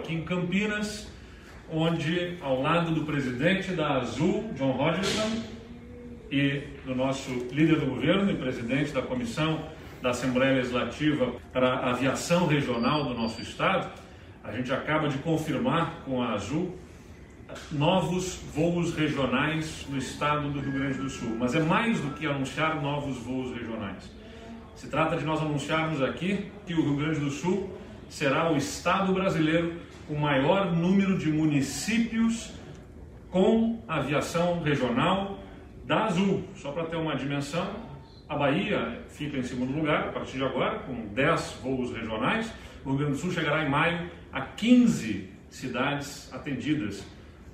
aqui em Campinas, onde, ao lado do presidente da Azul, John Rogerson, e do nosso líder do governo e presidente da comissão da Assembleia Legislativa para a Aviação Regional do nosso estado, a gente acaba de confirmar com a Azul novos voos regionais no estado do Rio Grande do Sul. Mas é mais do que anunciar novos voos regionais. Se trata de nós anunciarmos aqui que o Rio Grande do Sul será o estado brasileiro com maior número de municípios com aviação regional da Azul. Só para ter uma dimensão, a Bahia fica em segundo lugar a partir de agora, com 10 voos regionais. O Rio Grande do Sul chegará em maio a 15 cidades atendidas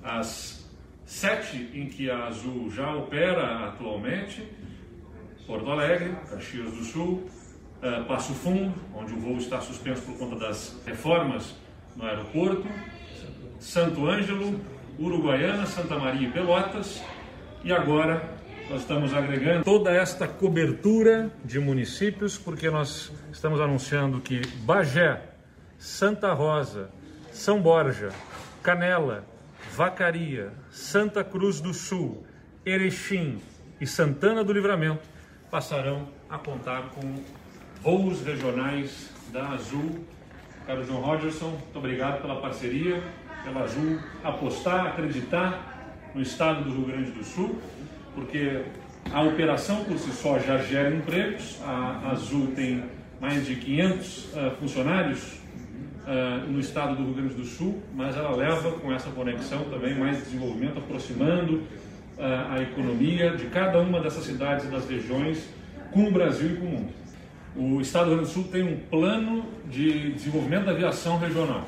as sete em que a Azul já opera atualmente, Porto Alegre, Caxias do Sul, uh, Passo Fundo, onde o voo está suspenso por conta das reformas no aeroporto, Santo Ângelo, Uruguaiana, Santa Maria e Pelotas, e agora nós estamos agregando toda esta cobertura de municípios, porque nós estamos anunciando que Bagé, Santa Rosa, São Borja, Canela, Vacaria, Santa Cruz do Sul, Erechim e Santana do Livramento passarão a contar com voos regionais da Azul. Caro João Rogerson, muito obrigado pela parceria, pela Azul apostar, acreditar no estado do Rio Grande do Sul, porque a operação por si só já gera empregos. A Azul tem mais de 500 uh, eh, funcionários uh, no estado do Rio Grande do Sul, mas ela leva com essa conexão também mais desenvolvimento, aproximando uh, a economia de cada uma dessas cidades e das regiões com o Brasil e com o mundo. O estado do Rio Grande do Sul tem um plano de desenvolvimento da aviação regional.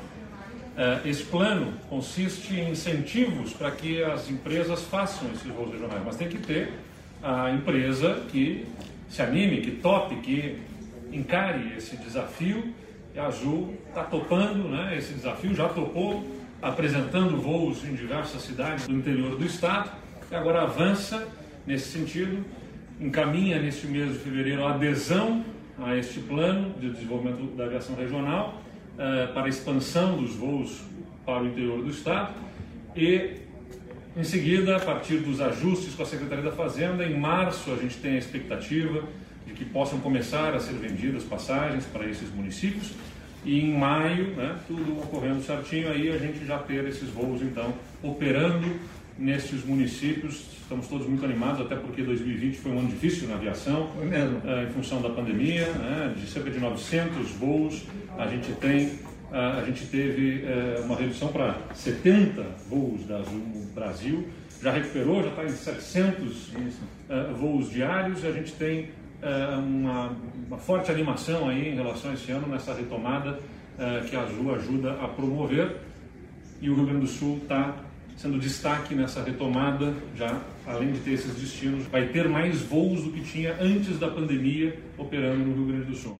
Uh, esse plano consiste em incentivos para que as empresas façam esses voos regionais, mas tem que ter a empresa que se anime, que tope, que encare esse desafio e a Azul está topando né, esse desafio, já topou, apresentando voos em diversas cidades do interior do estado, e agora avança nesse sentido, encaminha neste mês de fevereiro a adesão a este plano de desenvolvimento da aviação regional eh, para expansão dos voos para o interior do estado e em seguida, a partir dos ajustes com a Secretaria da Fazenda, em março a gente tem a expectativa de que possam começar a ser vendidas passagens para esses municípios e em maio, né, tudo ocorrendo certinho, aí a gente já ter esses voos então operando nesses municípios. Estamos todos muito animados, até porque 2020 foi um ano difícil na aviação, é, em função da pandemia, né, de cerca de 900 voos, a gente tem a gente teve é, uma redução para 70 voos da Azul Brasil, já recuperou, já está em 700 é, voos diários e a gente tem uma, uma, forte animação aí em relação a esse ano, nessa retomada que a Azul ajuda a promover. E o Rio Grande do Sul está sendo destaque nessa retomada, já além de ter esses destinos, vai ter mais voos do que tinha antes da pandemia operando no Rio Grande do Sul.